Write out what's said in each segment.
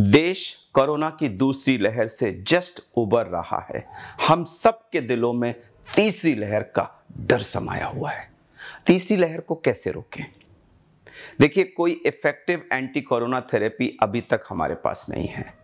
देश कोरोना की दूसरी लहर से जस्ट उबर रहा है। हम सब के दिलों में तीसरी लहर का डर समाया हुआ है। तीसरी लहर को कैसे रोकें? देखिए, कोई इफ़ेक्टिव एंटी कोरोना थेरेपी अभी तक हमारे पास नहीं है।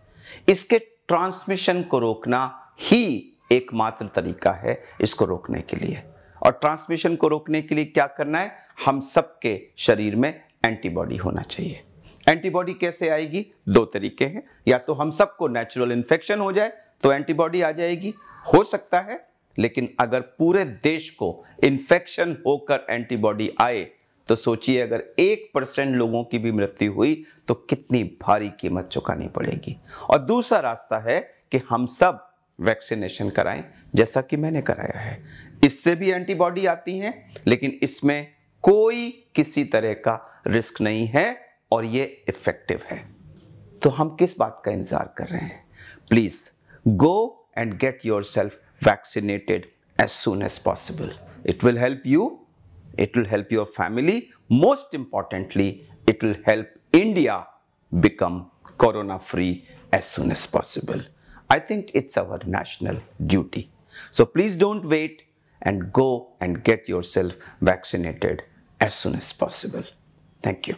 इसके ट्रांसमिशन को रोकना ही एकमात्र तरीका है इसको रोकने के लिए। और ट्रांसमिशन को रोकने के लिए क्या करना है? हम सबके शरीर में एंटीबॉडी होना चाहिए। एंटीबॉडी कैसे आएगी? दो तरीके हैं। या तो हम सबको नेचुरल इन्फेक्शन हो जाए तो एंटीबॉडी आ जाएगी। हो सकता है, लेकिन अगर पूरे देश को इन्फेक्शन होकर एंटीबॉडी आए तो सोचिए अगर एक परसेंट लोगों की भी मृत्यु हुई तो कितनी भारी कीमत चुकानी पड़ेगी। और दूसरा रास्ता है कि हम सब वैक्सीनेशन कराएँ, जैसा कि मैंने कराया है। इससे भी एंटीबॉडी आती हैं, लेकिन इसमें कोई किसी तरह का रिस्क नहीं है। और ये इफ़ेक्टिव है। तो हम किस बात का इंतज़ार कर रहे हैं? Please go and get yourself vaccinated as soon as possible it will help you it will help your family most importantly it will help India become corona free as soon as possible I think it's our national duty so please don't wait and go and get yourself vaccinated as soon as possible thank you